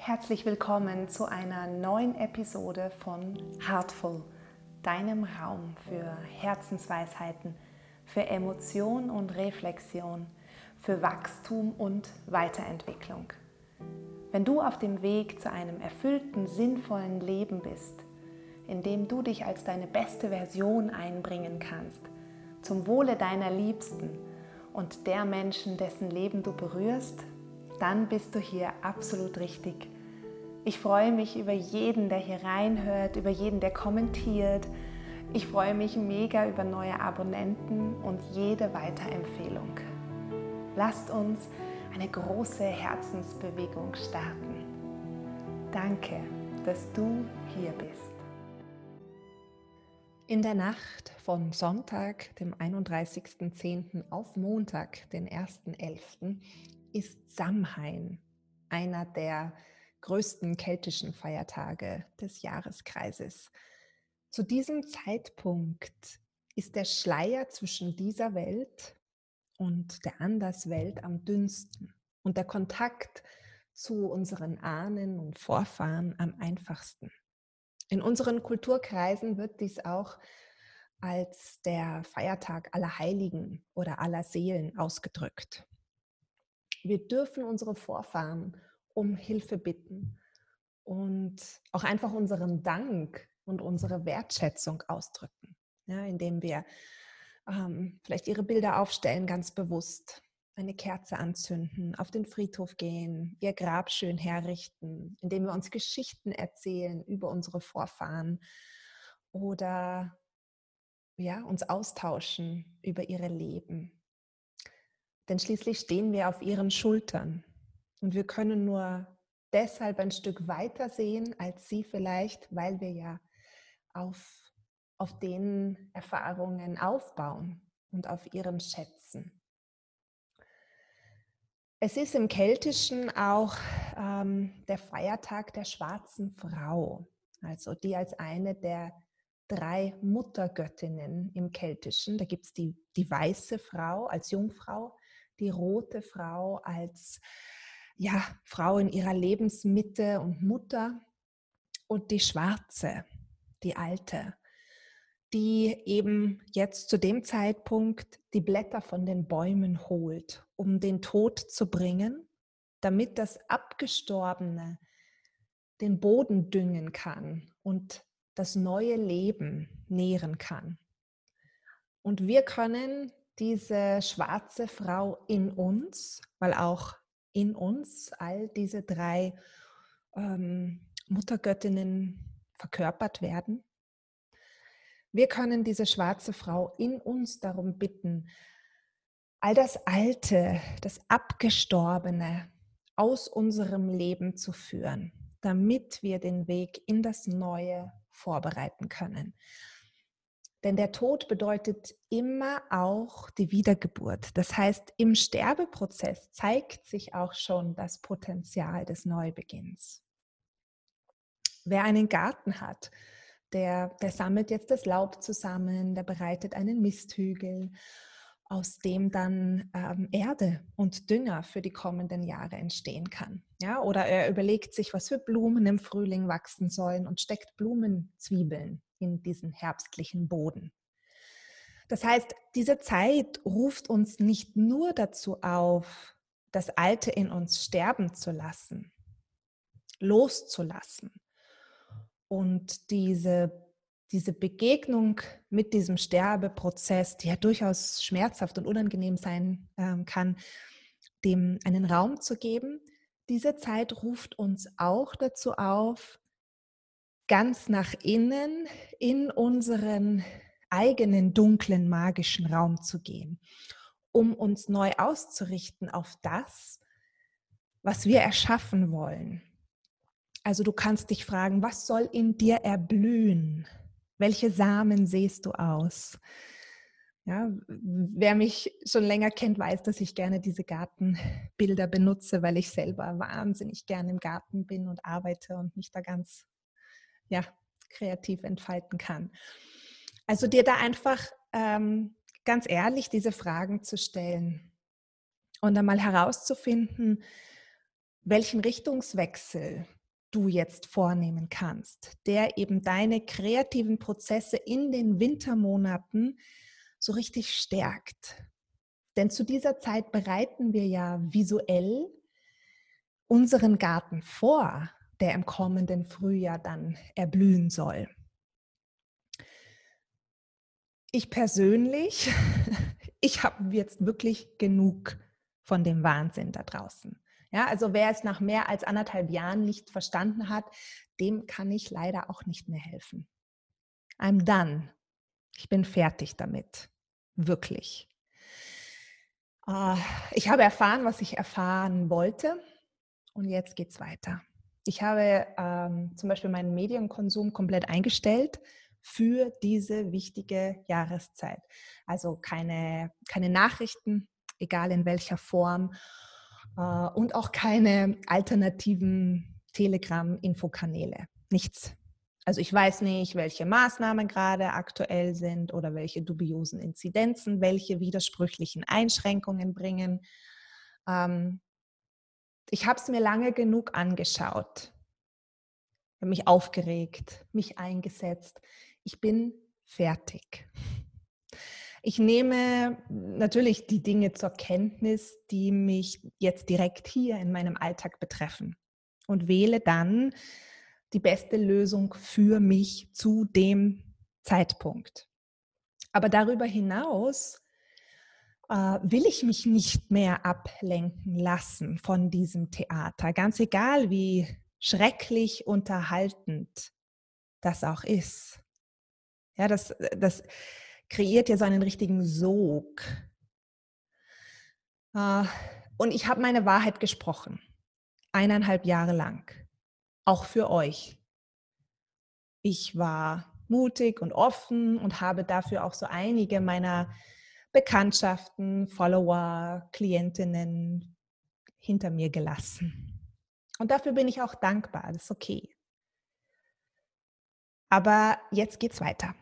Herzlich willkommen zu einer neuen Episode von Heartful, deinem Raum für Herzensweisheiten, für Emotion und Reflexion, für Wachstum und Weiterentwicklung. Wenn du auf dem Weg zu einem erfüllten, sinnvollen Leben bist, in dem du dich als deine beste Version einbringen kannst, zum Wohle deiner Liebsten und der Menschen, dessen Leben du berührst, dann bist du hier absolut richtig. Ich freue mich über jeden, der hier reinhört, über jeden, der kommentiert. Ich freue mich mega über neue Abonnenten und jede Weiterempfehlung. Lasst uns eine große Herzensbewegung starten. Danke, dass du hier bist. In der Nacht von Sonntag, dem 31.10. auf Montag, den 1.11., ist Samhain, einer der größten keltischen Feiertage des Jahreskreises. Zu diesem Zeitpunkt ist der Schleier zwischen dieser Welt und der Anderswelt am dünnsten und der Kontakt zu unseren Ahnen und Vorfahren am einfachsten. In unseren Kulturkreisen wird dies auch als der Feiertag aller Heiligen oder aller Seelen ausgedrückt. Wir dürfen unsere Vorfahren um Hilfe bitten und auch einfach unseren Dank und unsere Wertschätzung ausdrücken, ja, indem wir ähm, vielleicht ihre Bilder aufstellen, ganz bewusst, eine Kerze anzünden, auf den Friedhof gehen, ihr Grab schön herrichten, indem wir uns Geschichten erzählen über unsere Vorfahren oder ja, uns austauschen über ihre Leben. Denn schließlich stehen wir auf ihren Schultern und wir können nur deshalb ein Stück weiter sehen als sie vielleicht, weil wir ja auf, auf den Erfahrungen aufbauen und auf ihren Schätzen. Es ist im Keltischen auch ähm, der Feiertag der schwarzen Frau, also die als eine der drei Muttergöttinnen im Keltischen. Da gibt es die, die weiße Frau als Jungfrau, die rote Frau als ja, Frau in ihrer Lebensmitte und Mutter und die schwarze, die alte, die eben jetzt zu dem Zeitpunkt die Blätter von den Bäumen holt, um den Tod zu bringen, damit das Abgestorbene den Boden düngen kann und das neue Leben nähren kann. Und wir können diese schwarze Frau in uns, weil auch in uns all diese drei ähm, Muttergöttinnen verkörpert werden, wir können diese schwarze Frau in uns darum bitten, all das Alte, das Abgestorbene aus unserem Leben zu führen, damit wir den Weg in das Neue vorbereiten können. Denn der Tod bedeutet immer auch die Wiedergeburt. Das heißt, im Sterbeprozess zeigt sich auch schon das Potenzial des Neubeginns. Wer einen Garten hat, der, der sammelt jetzt das Laub zusammen, der bereitet einen Misthügel, aus dem dann ähm, Erde und Dünger für die kommenden Jahre entstehen kann. Ja, oder er überlegt sich, was für Blumen im Frühling wachsen sollen und steckt Blumenzwiebeln in diesen herbstlichen Boden. Das heißt, diese Zeit ruft uns nicht nur dazu auf, das Alte in uns sterben zu lassen, loszulassen, und diese, diese Begegnung mit diesem Sterbeprozess, die ja durchaus schmerzhaft und unangenehm sein ähm, kann, dem einen Raum zu geben, diese Zeit ruft uns auch dazu auf, ganz nach innen in unseren eigenen dunklen magischen Raum zu gehen, um uns neu auszurichten auf das, was wir erschaffen wollen, also du kannst dich fragen, was soll in dir erblühen? Welche Samen siehst du aus? Ja, wer mich schon länger kennt, weiß, dass ich gerne diese Gartenbilder benutze, weil ich selber wahnsinnig gerne im Garten bin und arbeite und mich da ganz ja, kreativ entfalten kann. Also dir da einfach ähm, ganz ehrlich diese Fragen zu stellen und einmal herauszufinden, welchen Richtungswechsel du jetzt vornehmen kannst, der eben deine kreativen Prozesse in den Wintermonaten so richtig stärkt. Denn zu dieser Zeit bereiten wir ja visuell unseren Garten vor, der im kommenden Frühjahr dann erblühen soll. Ich persönlich, ich habe jetzt wirklich genug von dem Wahnsinn da draußen. Ja, also wer es nach mehr als anderthalb Jahren nicht verstanden hat, dem kann ich leider auch nicht mehr helfen. I'm done. Ich bin fertig damit. Wirklich. Ah, ich habe erfahren, was ich erfahren wollte und jetzt geht es weiter. Ich habe ähm, zum Beispiel meinen Medienkonsum komplett eingestellt für diese wichtige Jahreszeit. Also keine, keine Nachrichten, egal in welcher Form äh, und auch keine alternativen Telegram-Infokanäle. Nichts. Also ich weiß nicht, welche Maßnahmen gerade aktuell sind oder welche dubiosen Inzidenzen, welche widersprüchlichen Einschränkungen bringen. Ähm, ich habe es mir lange genug angeschaut, mich aufgeregt, mich eingesetzt. Ich bin fertig. Ich nehme natürlich die Dinge zur Kenntnis, die mich jetzt direkt hier in meinem Alltag betreffen und wähle dann die beste Lösung für mich zu dem Zeitpunkt. Aber darüber hinaus will ich mich nicht mehr ablenken lassen von diesem Theater, ganz egal wie schrecklich unterhaltend das auch ist. Ja, das, das kreiert ja so einen richtigen Sog. Äh, und ich habe meine Wahrheit gesprochen, eineinhalb Jahre lang, auch für euch. Ich war mutig und offen und habe dafür auch so einige meiner Bekanntschaften, Follower, Klientinnen hinter mir gelassen. Und dafür bin ich auch dankbar, das ist okay. Aber jetzt geht's weiter.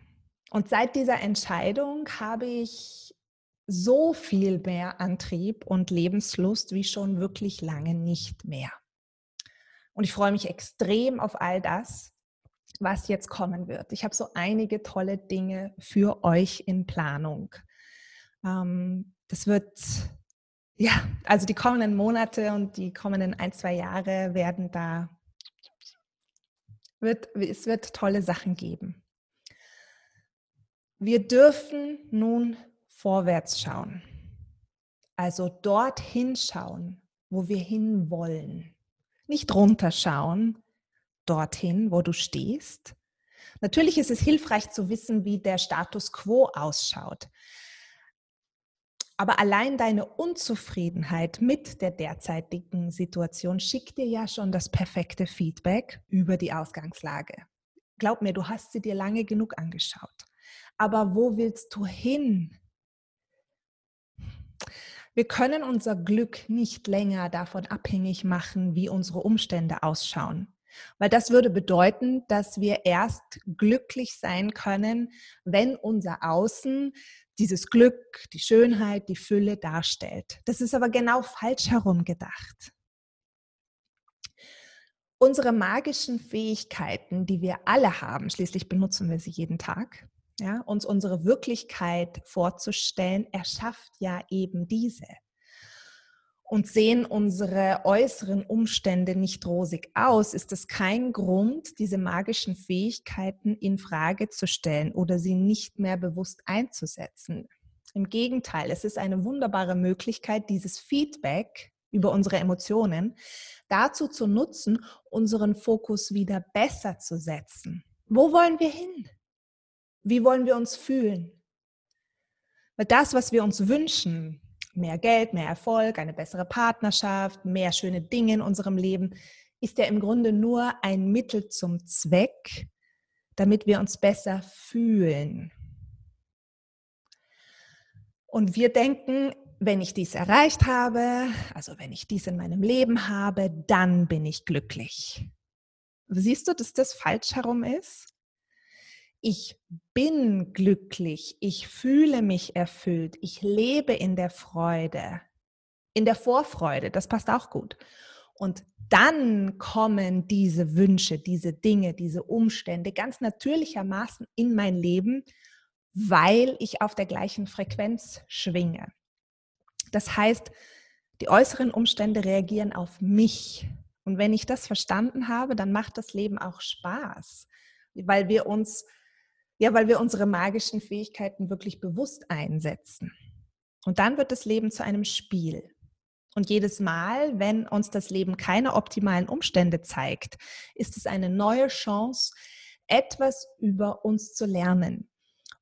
Und seit dieser Entscheidung habe ich so viel mehr Antrieb und Lebenslust wie schon wirklich lange nicht mehr. Und ich freue mich extrem auf all das, was jetzt kommen wird. Ich habe so einige tolle Dinge für euch in Planung. Ähm, das wird, ja, also die kommenden Monate und die kommenden ein, zwei Jahre werden da, wird, es wird tolle Sachen geben. Wir dürfen nun vorwärts schauen. Also dorthin schauen, wo wir hinwollen. Nicht runterschauen, dorthin, wo du stehst. Natürlich ist es hilfreich zu wissen, wie der Status quo ausschaut. Aber allein deine Unzufriedenheit mit der derzeitigen Situation schickt dir ja schon das perfekte Feedback über die Ausgangslage. Glaub mir, du hast sie dir lange genug angeschaut. Aber wo willst du hin? Wir können unser Glück nicht länger davon abhängig machen, wie unsere Umstände ausschauen. Weil das würde bedeuten, dass wir erst glücklich sein können, wenn unser Außen dieses Glück, die Schönheit, die Fülle darstellt. Das ist aber genau falsch herum gedacht. Unsere magischen Fähigkeiten, die wir alle haben, schließlich benutzen wir sie jeden Tag, ja, uns unsere Wirklichkeit vorzustellen, erschafft ja eben diese. Und sehen unsere äußeren Umstände nicht rosig aus, ist es kein Grund, diese magischen Fähigkeiten in Frage zu stellen oder sie nicht mehr bewusst einzusetzen. Im Gegenteil, es ist eine wunderbare Möglichkeit, dieses Feedback über unsere Emotionen dazu zu nutzen, unseren Fokus wieder besser zu setzen. Wo wollen wir hin? Wie wollen wir uns fühlen? Weil das, was wir uns wünschen, mehr Geld, mehr Erfolg, eine bessere Partnerschaft, mehr schöne Dinge in unserem Leben, ist ja im Grunde nur ein Mittel zum Zweck, damit wir uns besser fühlen. Und wir denken, wenn ich dies erreicht habe, also wenn ich dies in meinem Leben habe, dann bin ich glücklich. Siehst du, dass das falsch herum ist? Ich bin glücklich, ich fühle mich erfüllt, ich lebe in der Freude, in der Vorfreude, das passt auch gut. Und dann kommen diese Wünsche, diese Dinge, diese Umstände ganz natürlichermaßen in mein Leben, weil ich auf der gleichen Frequenz schwinge. Das heißt, die äußeren Umstände reagieren auf mich. Und wenn ich das verstanden habe, dann macht das Leben auch Spaß, weil wir uns, ja, weil wir unsere magischen Fähigkeiten wirklich bewusst einsetzen. Und dann wird das Leben zu einem Spiel. Und jedes Mal, wenn uns das Leben keine optimalen Umstände zeigt, ist es eine neue Chance, etwas über uns zu lernen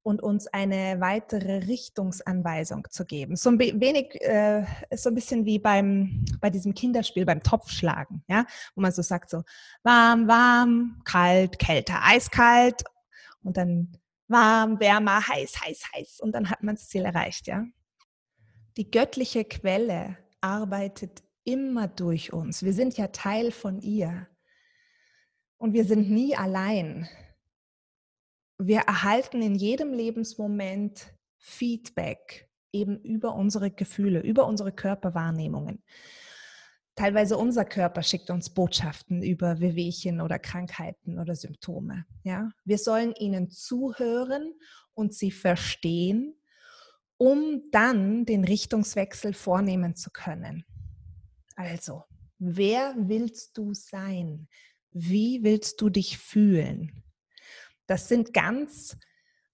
und uns eine weitere Richtungsanweisung zu geben. So ein wenig, äh, so ein bisschen wie beim, bei diesem Kinderspiel, beim Topfschlagen, ja, wo man so sagt so warm, warm, kalt, kälter, eiskalt und dann warm, wärmer, heiß, heiß, heiß und dann hat man das Ziel erreicht, ja. Die göttliche Quelle arbeitet immer durch uns. Wir sind ja Teil von ihr. Und wir sind nie allein. Wir erhalten in jedem Lebensmoment Feedback eben über unsere Gefühle, über unsere Körperwahrnehmungen. Teilweise unser Körper schickt uns Botschaften über Wehwehchen oder Krankheiten oder Symptome. Ja? Wir sollen ihnen zuhören und sie verstehen um dann den Richtungswechsel vornehmen zu können. Also, wer willst du sein? Wie willst du dich fühlen? Das sind ganz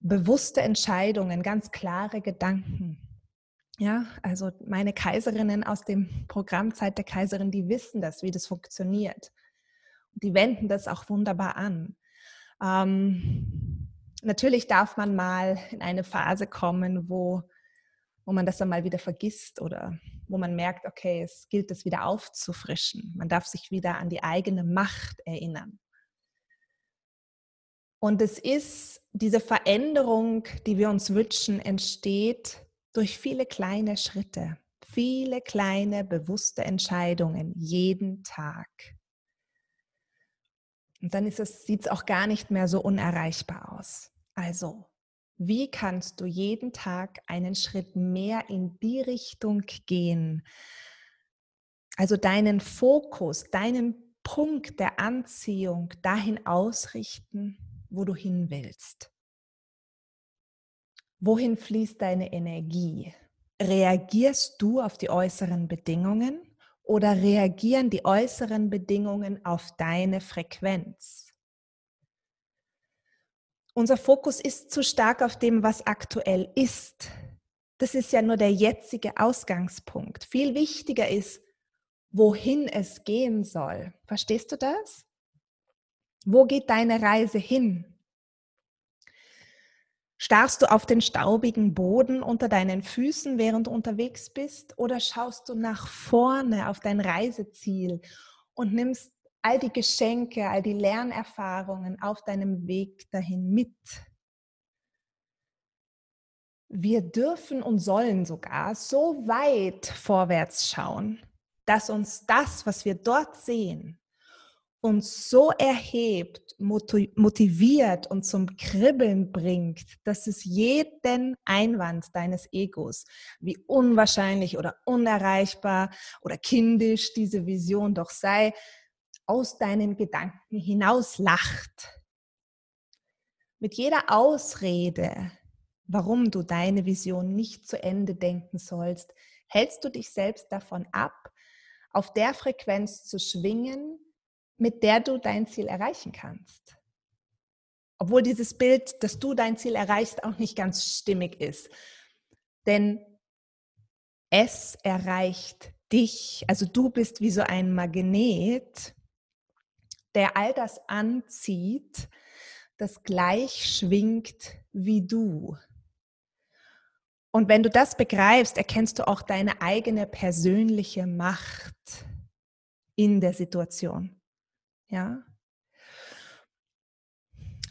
bewusste Entscheidungen, ganz klare Gedanken. Ja, also meine Kaiserinnen aus dem Programm Zeit der Kaiserin, die wissen das, wie das funktioniert. Die wenden das auch wunderbar an. Ähm, natürlich darf man mal in eine Phase kommen, wo, wo man das dann mal wieder vergisst oder wo man merkt, okay, es gilt es wieder aufzufrischen. Man darf sich wieder an die eigene Macht erinnern. Und es ist diese Veränderung, die wir uns wünschen, entsteht durch viele kleine Schritte, viele kleine bewusste Entscheidungen jeden Tag. Und dann sieht es auch gar nicht mehr so unerreichbar aus. Also, wie kannst du jeden Tag einen Schritt mehr in die Richtung gehen? Also deinen Fokus, deinen Punkt der Anziehung dahin ausrichten, wo du hin willst. Wohin fließt deine Energie? Reagierst du auf die äußeren Bedingungen oder reagieren die äußeren Bedingungen auf deine Frequenz? Unser Fokus ist zu stark auf dem, was aktuell ist. Das ist ja nur der jetzige Ausgangspunkt. Viel wichtiger ist, wohin es gehen soll. Verstehst du das? Wo geht deine Reise hin? Starrst du auf den staubigen Boden unter deinen Füßen, während du unterwegs bist, oder schaust du nach vorne auf dein Reiseziel und nimmst all die Geschenke, all die Lernerfahrungen auf deinem Weg dahin mit. Wir dürfen und sollen sogar so weit vorwärts schauen, dass uns das, was wir dort sehen, uns so erhebt, motiviert und zum Kribbeln bringt, dass es jeden Einwand deines Egos, wie unwahrscheinlich oder unerreichbar oder kindisch diese Vision doch sei, aus deinen Gedanken hinaus lacht. Mit jeder Ausrede, warum du deine Vision nicht zu Ende denken sollst, hältst du dich selbst davon ab, auf der Frequenz zu schwingen, mit der du dein Ziel erreichen kannst. Obwohl dieses Bild, dass du dein Ziel erreichst, auch nicht ganz stimmig ist. Denn es erreicht dich, also du bist wie so ein Magnet, der all das anzieht, das gleich schwingt wie du. Und wenn du das begreifst, erkennst du auch deine eigene persönliche Macht in der Situation. Ja?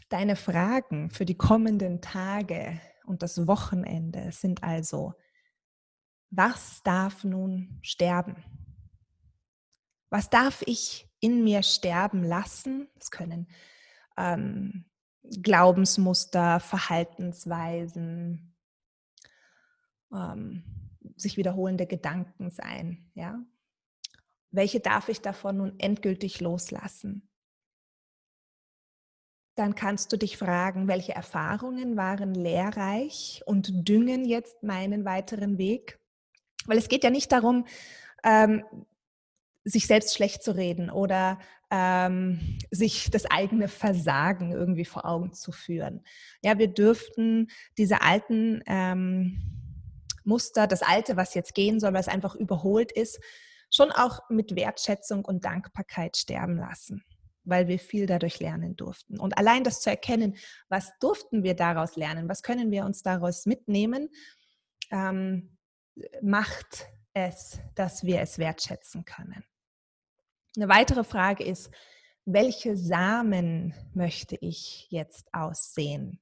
Deine Fragen für die kommenden Tage und das Wochenende sind also, was darf nun sterben? Was darf ich in mir sterben lassen. Das können ähm, Glaubensmuster, Verhaltensweisen, ähm, sich wiederholende Gedanken sein. Ja? Welche darf ich davon nun endgültig loslassen? Dann kannst du dich fragen, welche Erfahrungen waren lehrreich und düngen jetzt meinen weiteren Weg? Weil es geht ja nicht darum, ähm, sich selbst schlecht zu reden oder ähm, sich das eigene Versagen irgendwie vor Augen zu führen. Ja, wir dürften diese alten ähm, Muster, das Alte, was jetzt gehen soll, was einfach überholt ist, schon auch mit Wertschätzung und Dankbarkeit sterben lassen, weil wir viel dadurch lernen durften. Und allein das zu erkennen, was durften wir daraus lernen, was können wir uns daraus mitnehmen, ähm, macht es, dass wir es wertschätzen können. Eine weitere Frage ist, welche Samen möchte ich jetzt aussehen?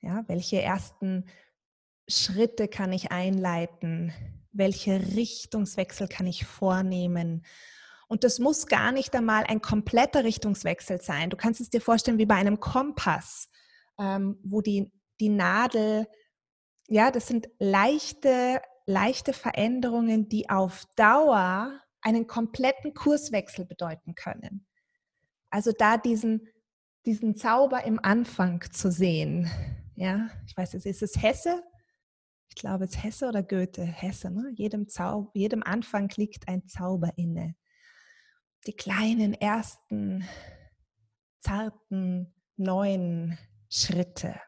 Ja, welche ersten Schritte kann ich einleiten? Welche Richtungswechsel kann ich vornehmen? Und das muss gar nicht einmal ein kompletter Richtungswechsel sein. Du kannst es dir vorstellen wie bei einem Kompass, ähm, wo die, die Nadel, ja, das sind leichte, leichte Veränderungen, die auf Dauer einen kompletten Kurswechsel bedeuten können. Also da diesen, diesen Zauber im Anfang zu sehen. Ja, ich weiß jetzt, ist es Hesse? Ich glaube, es Hesse oder Goethe? Hesse, ne? Jedem, Zau jedem Anfang liegt ein Zauber inne. Die kleinen ersten, zarten, neuen Schritte.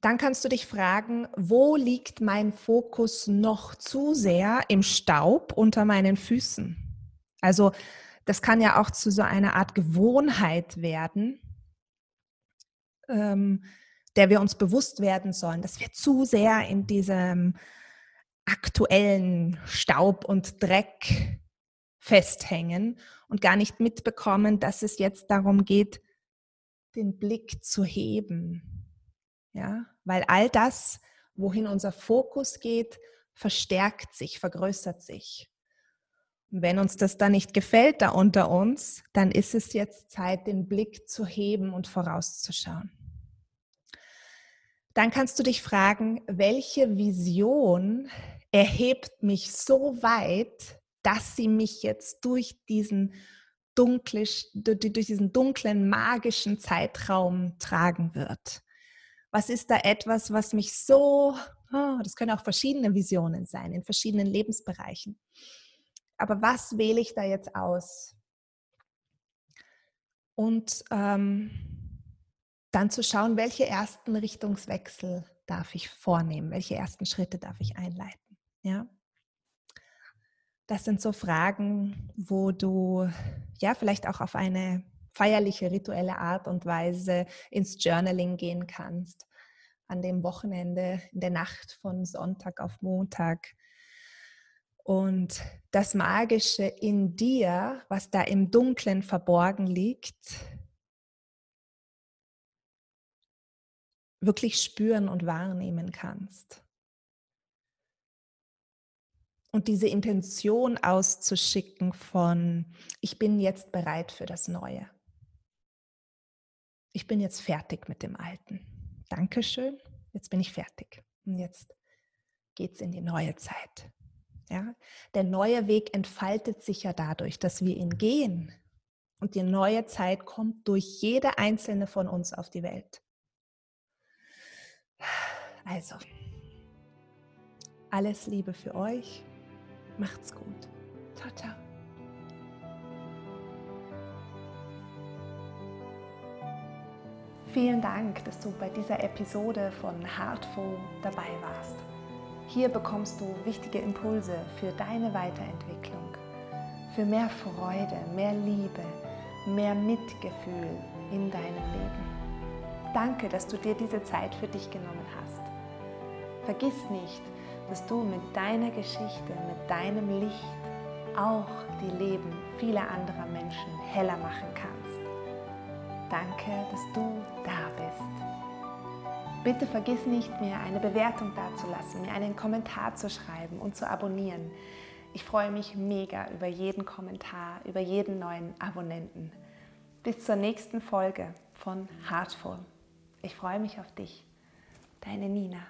Dann kannst du dich fragen, wo liegt mein Fokus noch zu sehr im Staub unter meinen Füßen? Also das kann ja auch zu so einer Art Gewohnheit werden, ähm, der wir uns bewusst werden sollen, dass wir zu sehr in diesem aktuellen Staub und Dreck festhängen und gar nicht mitbekommen, dass es jetzt darum geht, den Blick zu heben, ja, weil all das, wohin unser Fokus geht, verstärkt sich, vergrößert sich. Und wenn uns das dann nicht gefällt da unter uns, dann ist es jetzt Zeit, den Blick zu heben und vorauszuschauen. Dann kannst du dich fragen, welche Vision erhebt mich so weit, dass sie mich jetzt durch diesen, dunklisch, durch diesen dunklen, magischen Zeitraum tragen wird. Was ist da etwas, was mich so, oh, das können auch verschiedene Visionen sein, in verschiedenen Lebensbereichen. Aber was wähle ich da jetzt aus? Und ähm, dann zu schauen, welche ersten Richtungswechsel darf ich vornehmen, welche ersten Schritte darf ich einleiten. Ja? Das sind so Fragen, wo du ja vielleicht auch auf eine feierliche, rituelle Art und Weise ins Journaling gehen kannst. An dem Wochenende, in der Nacht von Sonntag auf Montag. Und das Magische in dir, was da im Dunklen verborgen liegt, wirklich spüren und wahrnehmen kannst. Und diese Intention auszuschicken von, ich bin jetzt bereit für das Neue ich bin jetzt fertig mit dem Alten. Dankeschön, jetzt bin ich fertig. Und jetzt geht es in die neue Zeit. Ja? Der neue Weg entfaltet sich ja dadurch, dass wir ihn gehen. Und die neue Zeit kommt durch jede einzelne von uns auf die Welt. Also, alles Liebe für euch. Macht's gut. Ciao, ciao. Vielen Dank, dass du bei dieser Episode von Heartful dabei warst. Hier bekommst du wichtige Impulse für deine Weiterentwicklung, für mehr Freude, mehr Liebe, mehr Mitgefühl in deinem Leben. Danke, dass du dir diese Zeit für dich genommen hast. Vergiss nicht, dass du mit deiner Geschichte, mit deinem Licht auch die Leben vieler anderer Menschen heller machen kannst. Danke, dass du da bist. Bitte vergiss nicht mehr, eine Bewertung dazulassen, mir einen Kommentar zu schreiben und zu abonnieren. Ich freue mich mega über jeden Kommentar, über jeden neuen Abonnenten. Bis zur nächsten Folge von Heartful. Ich freue mich auf dich. Deine Nina.